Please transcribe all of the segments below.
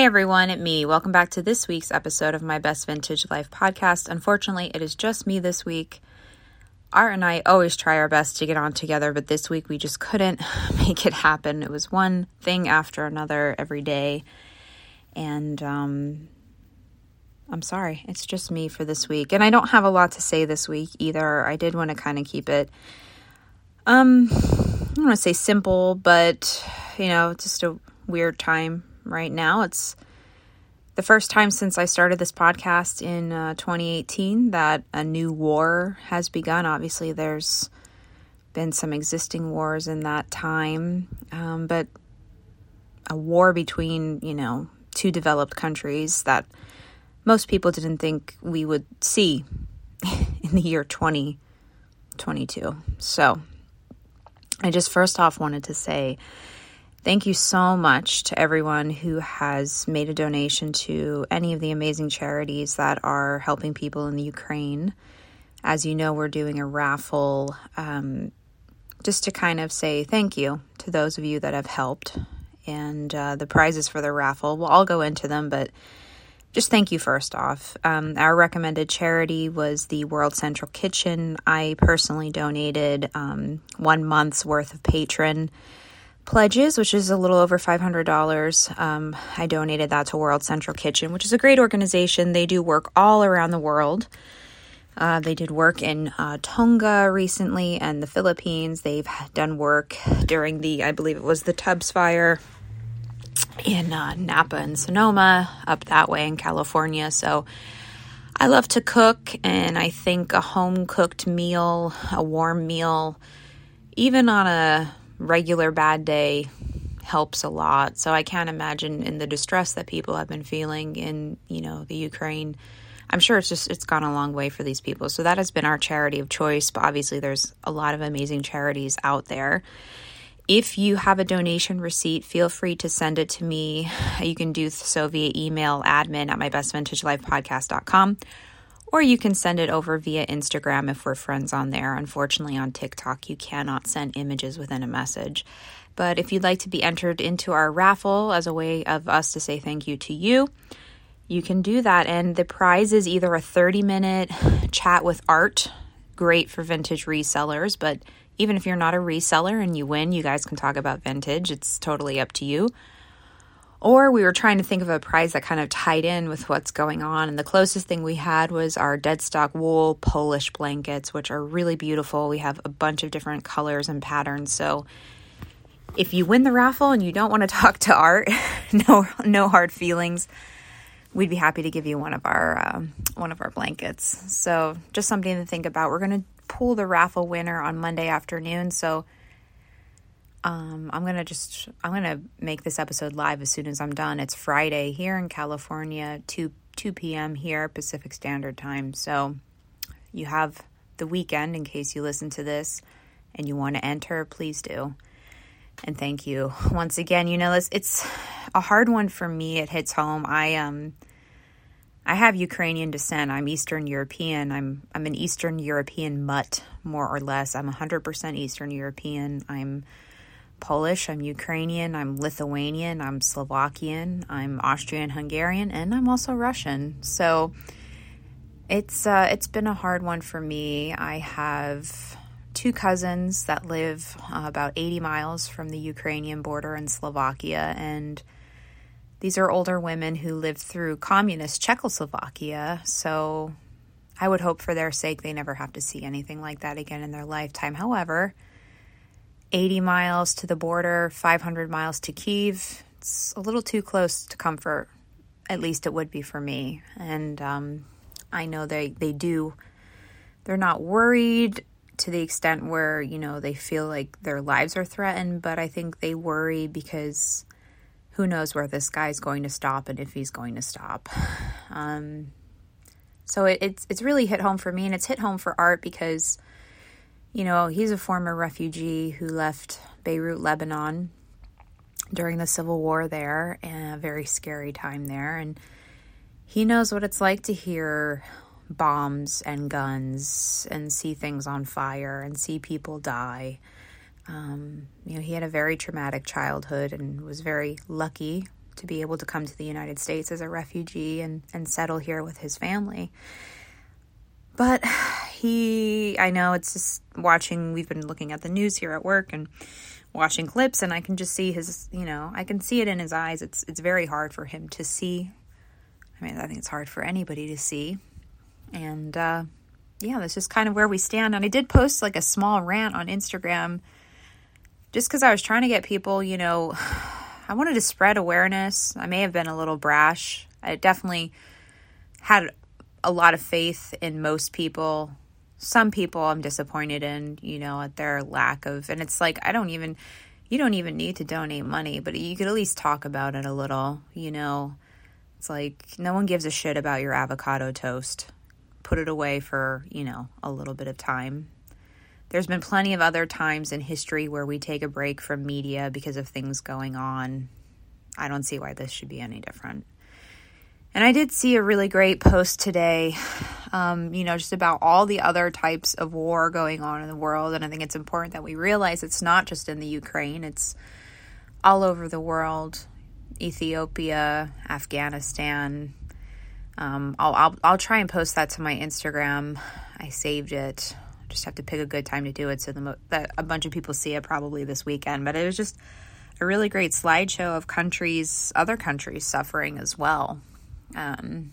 Hey everyone, it's me. Welcome back to this week's episode of my Best Vintage Life podcast. Unfortunately, it is just me this week. Art and I always try our best to get on together, but this week we just couldn't make it happen. It was one thing after another every day. And um, I'm sorry, it's just me for this week. And I don't have a lot to say this week either. I did want to kind of keep it, um, I don't want to say simple, but, you know, just a weird time right now. It's the first time since I started this podcast in uh, 2018 that a new war has begun. Obviously, there's been some existing wars in that time, um, but a war between, you know, two developed countries that most people didn't think we would see in the year 2022. So, I just first off wanted to say Thank you so much to everyone who has made a donation to any of the amazing charities that are helping people in the Ukraine. As you know, we're doing a raffle um, just to kind of say thank you to those of you that have helped. And uh, the prizes for the raffle, we'll all go into them, but just thank you first off. Um, our recommended charity was the World Central Kitchen. I personally donated um, one month's worth of patron pledges, which is a little over $500. Um, I donated that to World Central Kitchen, which is a great organization. They do work all around the world. Uh, they did work in uh, Tonga recently and the Philippines. They've done work during the, I believe it was the Tubbs fire in uh, Napa and Sonoma, up that way in California. So I love to cook, and I think a home cooked meal, a warm meal, even on a regular bad day helps a lot. So I can't imagine in the distress that people have been feeling in, you know, the Ukraine. I'm sure it's just it's gone a long way for these people. So that has been our charity of choice, but obviously there's a lot of amazing charities out there. If you have a donation receipt, feel free to send it to me. You can do so via email admin at mybestvintagelifepodcast.com or you can send it over via Instagram if we're friends on there. Unfortunately, on TikTok, you cannot send images within a message. But if you'd like to be entered into our raffle as a way of us to say thank you to you, you can do that. And the prize is either a 30 minute chat with art, great for vintage resellers, but even if you're not a reseller and you win, you guys can talk about vintage. It's totally up to you. Or we were trying to think of a prize that kind of tied in with what's going on. And the closest thing we had was our dead stock wool Polish blankets, which are really beautiful. We have a bunch of different colors and patterns. So if you win the raffle and you don't want to talk to art, no no hard feelings. We'd be happy to give you one of our um, one of our blankets. So just something to think about. We're going to pull the raffle winner on Monday afternoon. So um, I'm gonna just I'm gonna make this episode live as soon as I'm done. It's Friday here in California, two two p.m. here Pacific Standard Time. So you have the weekend in case you listen to this and you want to enter. Please do. And thank you once again. You know, it's it's a hard one for me. It hits home. I um. I have Ukrainian descent. I'm Eastern European. I'm I'm an Eastern European mutt, more or less. I'm 100% Eastern European. I'm Polish, I'm Ukrainian, I'm Lithuanian, I'm Slovakian, I'm Austrian Hungarian, and I'm also Russian. So it's uh, it's been a hard one for me. I have two cousins that live uh, about 80 miles from the Ukrainian border in Slovakia, and these are older women who lived through communist Czechoslovakia. So I would hope for their sake they never have to see anything like that again in their lifetime. However, 80 miles to the border, 500 miles to Kiev. It's a little too close to comfort. At least it would be for me. And um, I know they, they do, they're not worried to the extent where, you know, they feel like their lives are threatened, but I think they worry because who knows where this guy's going to stop and if he's going to stop. Um, so it, it's, it's really hit home for me and it's hit home for art because you know, he's a former refugee who left Beirut, Lebanon during the civil war there, and a very scary time there. And he knows what it's like to hear bombs and guns and see things on fire and see people die. Um, you know, he had a very traumatic childhood and was very lucky to be able to come to the United States as a refugee and, and settle here with his family. But he, I know it's just watching, we've been looking at the news here at work and watching clips and I can just see his, you know, I can see it in his eyes. It's it's very hard for him to see. I mean, I think it's hard for anybody to see. And uh yeah, that's just kind of where we stand. And I did post like a small rant on Instagram just cuz I was trying to get people, you know, I wanted to spread awareness. I may have been a little brash. I definitely had a lot of faith in most people some people I'm disappointed in, you know, at their lack of, and it's like, I don't even, you don't even need to donate money, but you could at least talk about it a little, you know. It's like no one gives a shit about your avocado toast. Put it away for, you know, a little bit of time. There's been plenty of other times in history where we take a break from media because of things going on. I don't see why this should be any different. And I did see a really great post today, um, you know, just about all the other types of war going on in the world. And I think it's important that we realize it's not just in the Ukraine, it's all over the world Ethiopia, Afghanistan. Um, I'll, I'll, I'll try and post that to my Instagram. I saved it. Just have to pick a good time to do it so the that a bunch of people see it probably this weekend. But it was just a really great slideshow of countries, other countries suffering as well. Um,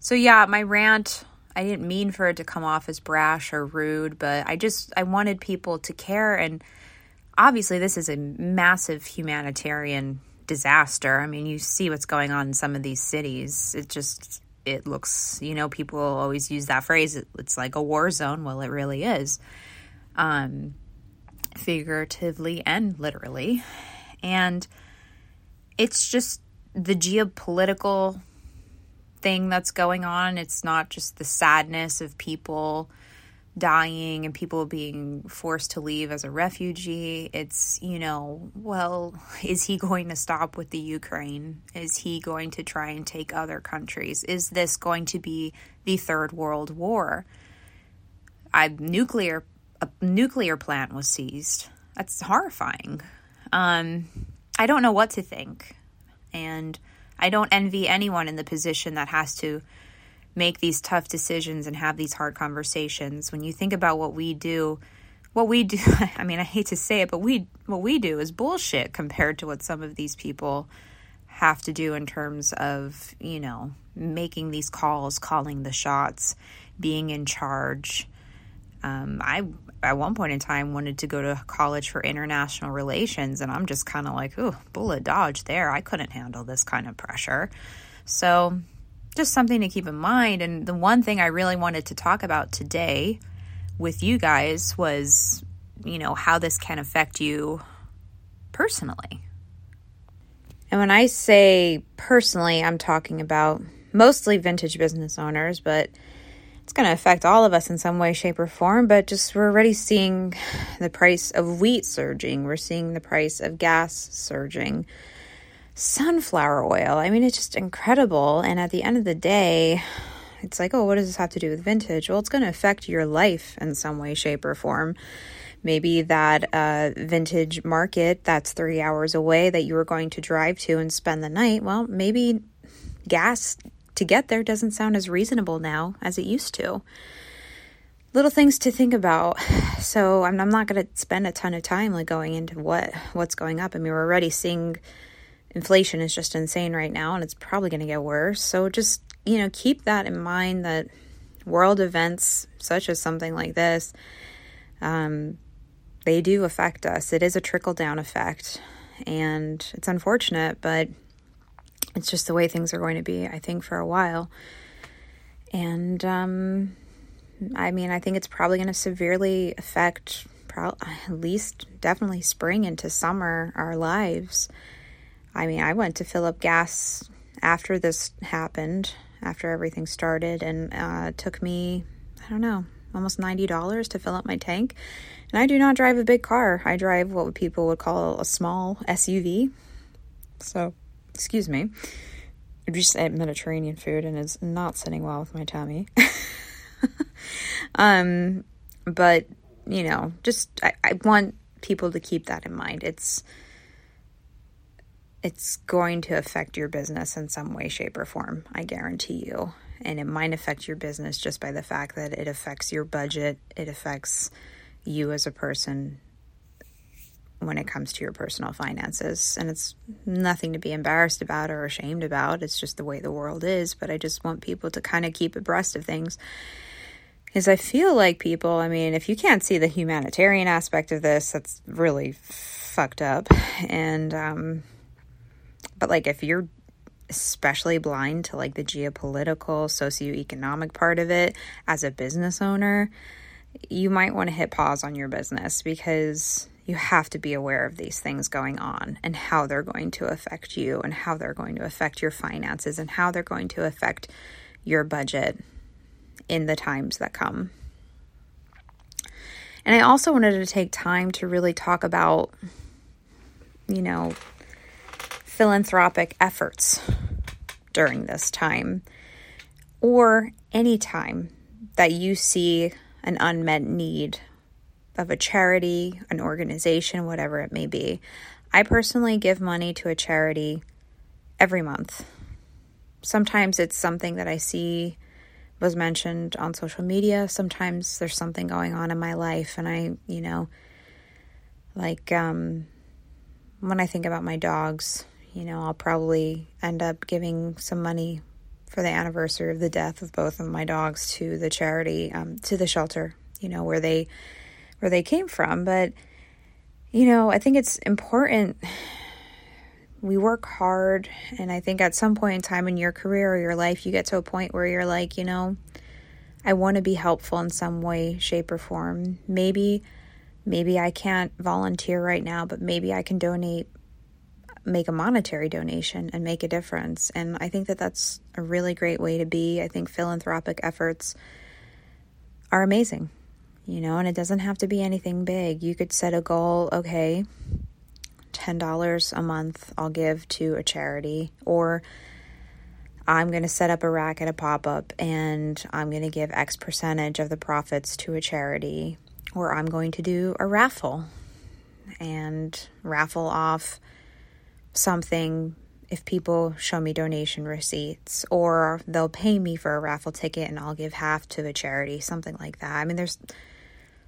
so yeah, my rant, I didn't mean for it to come off as brash or rude, but I just I wanted people to care and obviously this is a massive humanitarian disaster. I mean, you see what's going on in some of these cities. It just it looks, you know, people always use that phrase it's like a war zone. Well, it really is. Um figuratively and literally. And it's just the geopolitical thing that's going on. It's not just the sadness of people dying and people being forced to leave as a refugee. It's, you know, well, is he going to stop with the Ukraine? Is he going to try and take other countries? Is this going to be the third world war? I nuclear a nuclear plant was seized. That's horrifying. Um, I don't know what to think. And I don't envy anyone in the position that has to make these tough decisions and have these hard conversations. When you think about what we do, what we do, I mean, I hate to say it, but we what we do is bullshit compared to what some of these people have to do in terms of, you know, making these calls, calling the shots, being in charge. Um, I at one point in time wanted to go to college for international relations and i'm just kind of like ooh bullet dodge there. I couldn't handle this kind of pressure. So just something to keep in mind and the one thing i really wanted to talk about today with you guys was you know how this can affect you personally. And when i say personally i'm talking about mostly vintage business owners but it's going to affect all of us in some way, shape, or form. But just we're already seeing the price of wheat surging. We're seeing the price of gas surging. Sunflower oil. I mean, it's just incredible. And at the end of the day, it's like, oh, what does this have to do with vintage? Well, it's going to affect your life in some way, shape, or form. Maybe that uh, vintage market that's three hours away that you were going to drive to and spend the night. Well, maybe gas to get there doesn't sound as reasonable now as it used to. Little things to think about. So I'm, I'm not going to spend a ton of time like going into what what's going up. I mean, we're already seeing inflation is just insane right now, and it's probably going to get worse. So just you know keep that in mind that world events such as something like this, um, they do affect us. It is a trickle down effect, and it's unfortunate, but it's just the way things are going to be, I think, for a while. And um, I mean, I think it's probably going to severely affect, pro- at least definitely spring into summer, our lives. I mean, I went to fill up gas after this happened, after everything started, and uh, took me, I don't know, almost $90 to fill up my tank. And I do not drive a big car. I drive what people would call a small SUV. So excuse me, I just ate Mediterranean food and is not sitting well with my tummy. um, but you know, just I, I want people to keep that in mind. It's it's going to affect your business in some way, shape, or form. I guarantee you. And it might affect your business just by the fact that it affects your budget, it affects you as a person when it comes to your personal finances. And it's nothing to be embarrassed about or ashamed about. It's just the way the world is. But I just want people to kind of keep abreast of things. Because I feel like people, I mean, if you can't see the humanitarian aspect of this, that's really fucked up. And, um, but like if you're especially blind to like the geopolitical, socioeconomic part of it as a business owner, you might want to hit pause on your business because you have to be aware of these things going on and how they're going to affect you and how they're going to affect your finances and how they're going to affect your budget in the times that come. And I also wanted to take time to really talk about, you know, philanthropic efforts during this time or any time that you see an unmet need of a charity, an organization, whatever it may be. I personally give money to a charity every month. Sometimes it's something that I see was mentioned on social media. Sometimes there's something going on in my life, and I, you know, like um, when I think about my dogs, you know, I'll probably end up giving some money for the anniversary of the death of both of my dogs to the charity, um, to the shelter, you know, where they where they came from. But, you know, I think it's important. We work hard, and I think at some point in time in your career or your life, you get to a point where you're like, you know, I want to be helpful in some way, shape, or form. Maybe, maybe I can't volunteer right now, but maybe I can donate, make a monetary donation, and make a difference. And I think that that's a really great way to be. I think philanthropic efforts are amazing you know, and it doesn't have to be anything big. You could set a goal, okay, $10 a month I'll give to a charity, or I'm going to set up a rack at a pop up and I'm going to give X percentage of the profits to a charity, or I'm going to do a raffle and raffle off something if people show me donation receipts, or they'll pay me for a raffle ticket and I'll give half to a charity, something like that. I mean, there's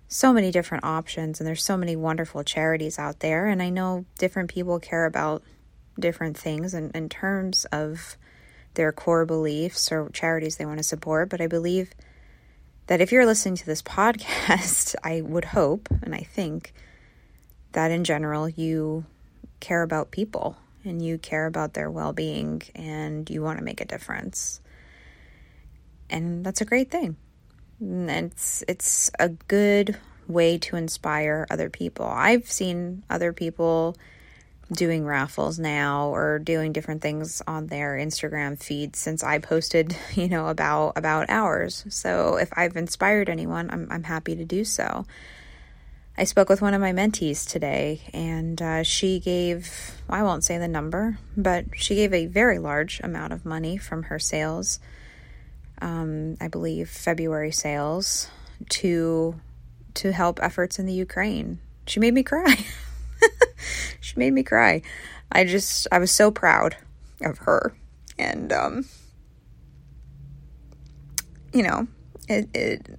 so many different options and there's so many wonderful charities out there. And i know different people care about different things in, in terms of their core beliefs or charities they want to support. But i believe that if you're listening to this podcast i would hope and i think that in general you care about people and you care about their well-being and you want to make a difference. And that's a great thing it's it's a good way to inspire other people. I've seen other people doing raffles now or doing different things on their Instagram feed since I posted, you know, about about ours. So if I've inspired anyone, I'm I'm happy to do so. I spoke with one of my mentees today, and uh, she gave, I won't say the number, but she gave a very large amount of money from her sales um, I believe, February sales to to help efforts in the Ukraine. She made me cry. she made me cry. I just I was so proud of her, and um, you know, it it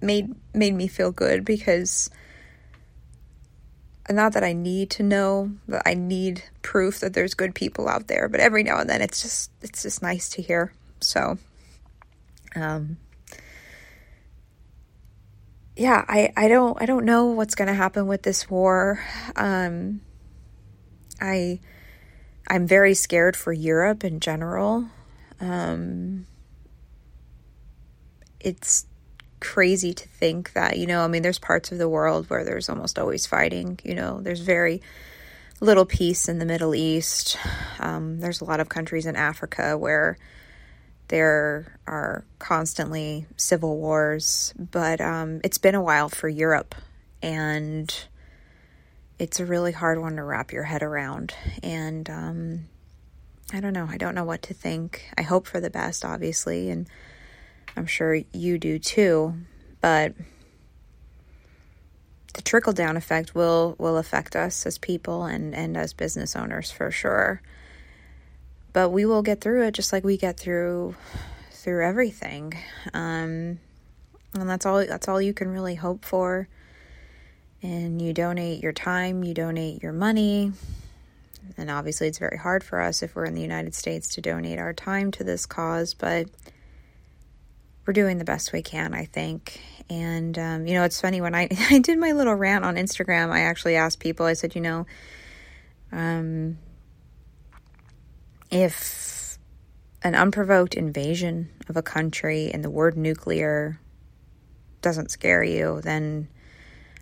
made made me feel good because not that I need to know, but I need proof that there's good people out there. But every now and then, it's just it's just nice to hear. So um, yeah, I, I don't I don't know what's going to happen with this war. Um, I I'm very scared for Europe in general. Um, it's crazy to think that you know I mean there's parts of the world where there's almost always fighting. You know, there's very little peace in the Middle East. Um, there's a lot of countries in Africa where there are constantly civil wars, but um, it's been a while for Europe, and it's a really hard one to wrap your head around. And um, I don't know. I don't know what to think. I hope for the best, obviously, and I'm sure you do too. But the trickle down effect will will affect us as people and and as business owners for sure. But we will get through it just like we get through through everything. Um, and that's all that's all you can really hope for. And you donate your time, you donate your money. And obviously it's very hard for us if we're in the United States to donate our time to this cause, but we're doing the best we can, I think. And um, you know, it's funny when I I did my little rant on Instagram, I actually asked people. I said, you know, um, if an unprovoked invasion of a country and the word nuclear doesn't scare you, then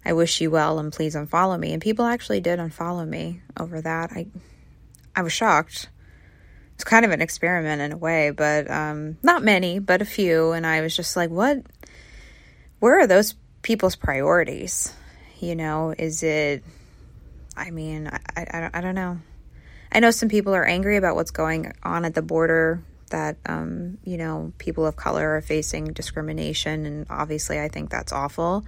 I wish you well and please unfollow me. And people actually did unfollow me over that. I I was shocked it's kind of an experiment in a way, but um, not many, but a few. And I was just like, what? Where are those people's priorities? You know, is it, I mean, I, I, I don't know. I know some people are angry about what's going on at the border, that, um, you know, people of color are facing discrimination. And obviously, I think that's awful.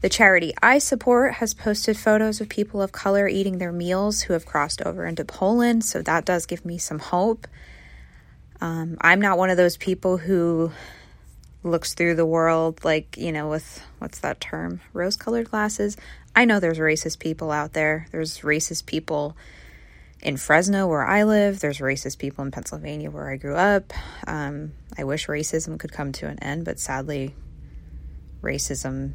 The charity I support has posted photos of people of color eating their meals who have crossed over into Poland, so that does give me some hope. Um, I'm not one of those people who looks through the world like, you know, with what's that term? Rose colored glasses. I know there's racist people out there. There's racist people in Fresno where I live. There's racist people in Pennsylvania where I grew up. Um, I wish racism could come to an end, but sadly, racism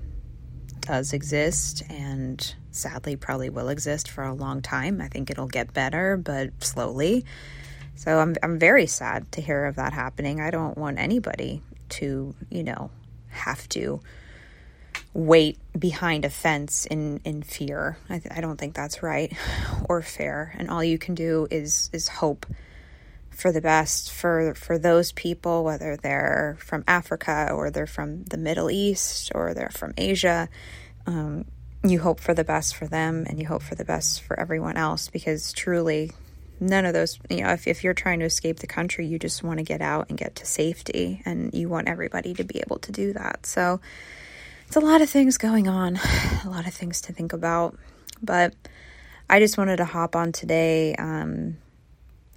does exist and sadly probably will exist for a long time. I think it'll get better, but slowly. So I'm I'm very sad to hear of that happening. I don't want anybody to, you know, have to wait behind a fence in in fear. I, th- I don't think that's right or fair. And all you can do is is hope for the best for for those people whether they're from Africa or they're from the Middle East or they're from Asia um, you hope for the best for them and you hope for the best for everyone else because truly none of those you know if, if you're trying to escape the country you just want to get out and get to safety and you want everybody to be able to do that so it's a lot of things going on a lot of things to think about but i just wanted to hop on today um,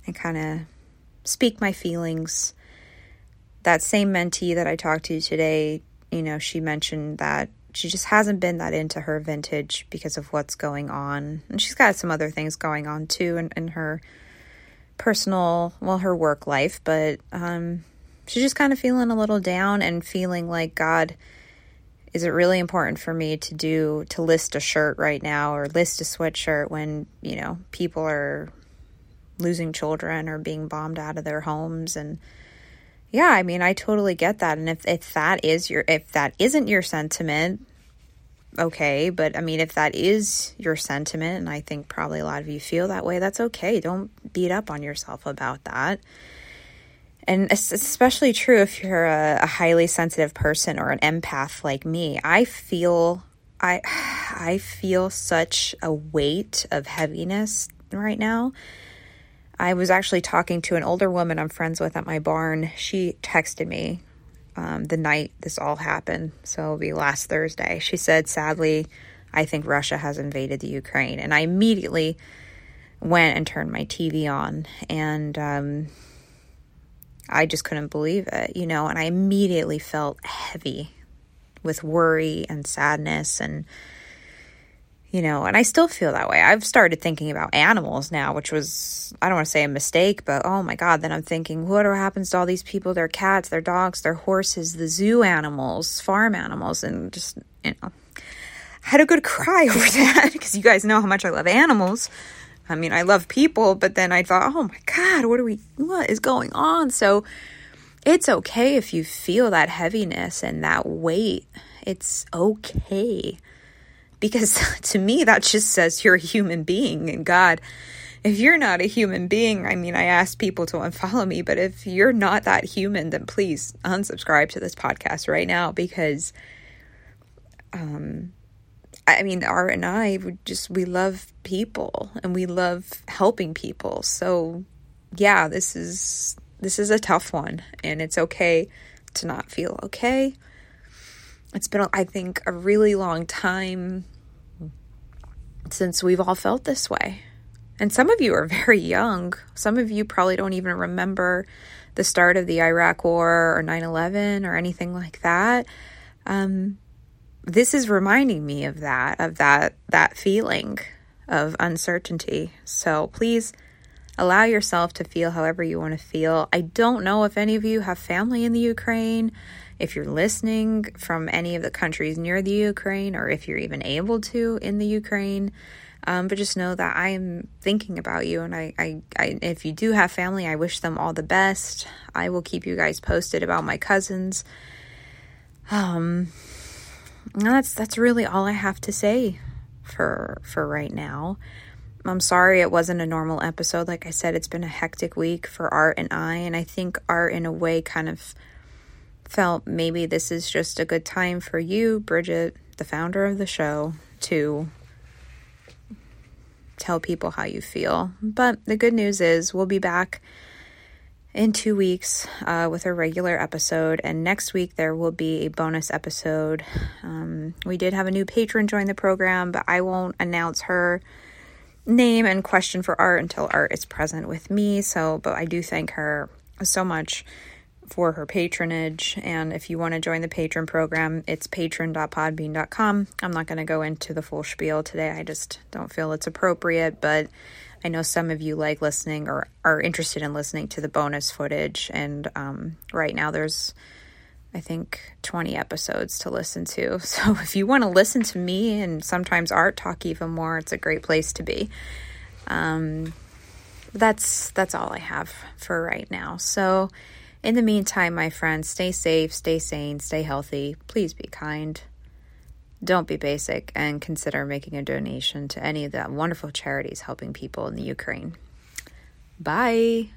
and kind of speak my feelings. That same mentee that I talked to today, you know, she mentioned that she just hasn't been that into her vintage because of what's going on. And she's got some other things going on too in, in her personal, well, her work life, but um, she's just kind of feeling a little down and feeling like, God, is it really important for me to do to list a shirt right now or list a sweatshirt when you know people are losing children or being bombed out of their homes? And yeah i mean i totally get that. And if, if that is your if that isn't your sentiment okay. But i mean if that is your sentiment and i think probably a lot of you feel that way that's okay. Don't beat up on yourself about that and it's especially true if you're a, a highly sensitive person or an empath like me i feel i i feel such a weight of heaviness right now I was actually talking to an older woman I'm friends with at my barn. She texted me um, the night this all happened. So it'll be last Thursday. She said, sadly, I think Russia has invaded the Ukraine. And I immediately went and turned my TV on. And um, I just couldn't believe it, you know. And I immediately felt heavy with worry and sadness and you know, and I still feel that way. I've started thinking about animals now, which was, I don't want to say a mistake, but oh my God, then I'm thinking, what happens to all these people, their cats, their dogs, their horses, the zoo animals, farm animals, and just, you know, had a good cry over that because you guys know how much I love animals. I mean, I love people, but then I thought, oh my God, what are we, what is going on? So it's okay if you feel that heaviness and that weight. It's okay because to me that just says you're a human being and god if you're not a human being i mean i ask people to unfollow me but if you're not that human then please unsubscribe to this podcast right now because um i mean art and i would just we love people and we love helping people so yeah this is this is a tough one and it's okay to not feel okay it's been, I think, a really long time since we've all felt this way. And some of you are very young. Some of you probably don't even remember the start of the Iraq War or 9 11 or anything like that. Um, this is reminding me of that, of that, that feeling of uncertainty. So please allow yourself to feel however you want to feel. I don't know if any of you have family in the Ukraine, if you're listening from any of the countries near the Ukraine, or if you're even able to in the Ukraine. Um, but just know that I am thinking about you, and I, I, I, if you do have family, I wish them all the best. I will keep you guys posted about my cousins. Um, that's that's really all I have to say for for right now. I'm sorry it wasn't a normal episode. Like I said, it's been a hectic week for Art and I, and I think Art, in a way, kind of felt maybe this is just a good time for you, Bridget, the founder of the show, to tell people how you feel. But the good news is we'll be back in two weeks uh, with a regular episode, and next week there will be a bonus episode. Um, we did have a new patron join the program, but I won't announce her name and question for Art until Art is present with me. So, but I do thank her so much for her patronage. And if you want to join the patron program, it's patron.podbean.com. I'm not going to go into the full spiel today. I just don't feel it's appropriate, but I know some of you like listening or are interested in listening to the bonus footage. And um, right now there's, I think, 20 episodes to listen to. So if you want to listen to me and sometimes art talk even more, it's a great place to be. Um, that's that's all I have for right now. So in the meantime, my friends, stay safe, stay sane, stay healthy. Please be kind. Don't be basic and consider making a donation to any of the wonderful charities helping people in the Ukraine. Bye.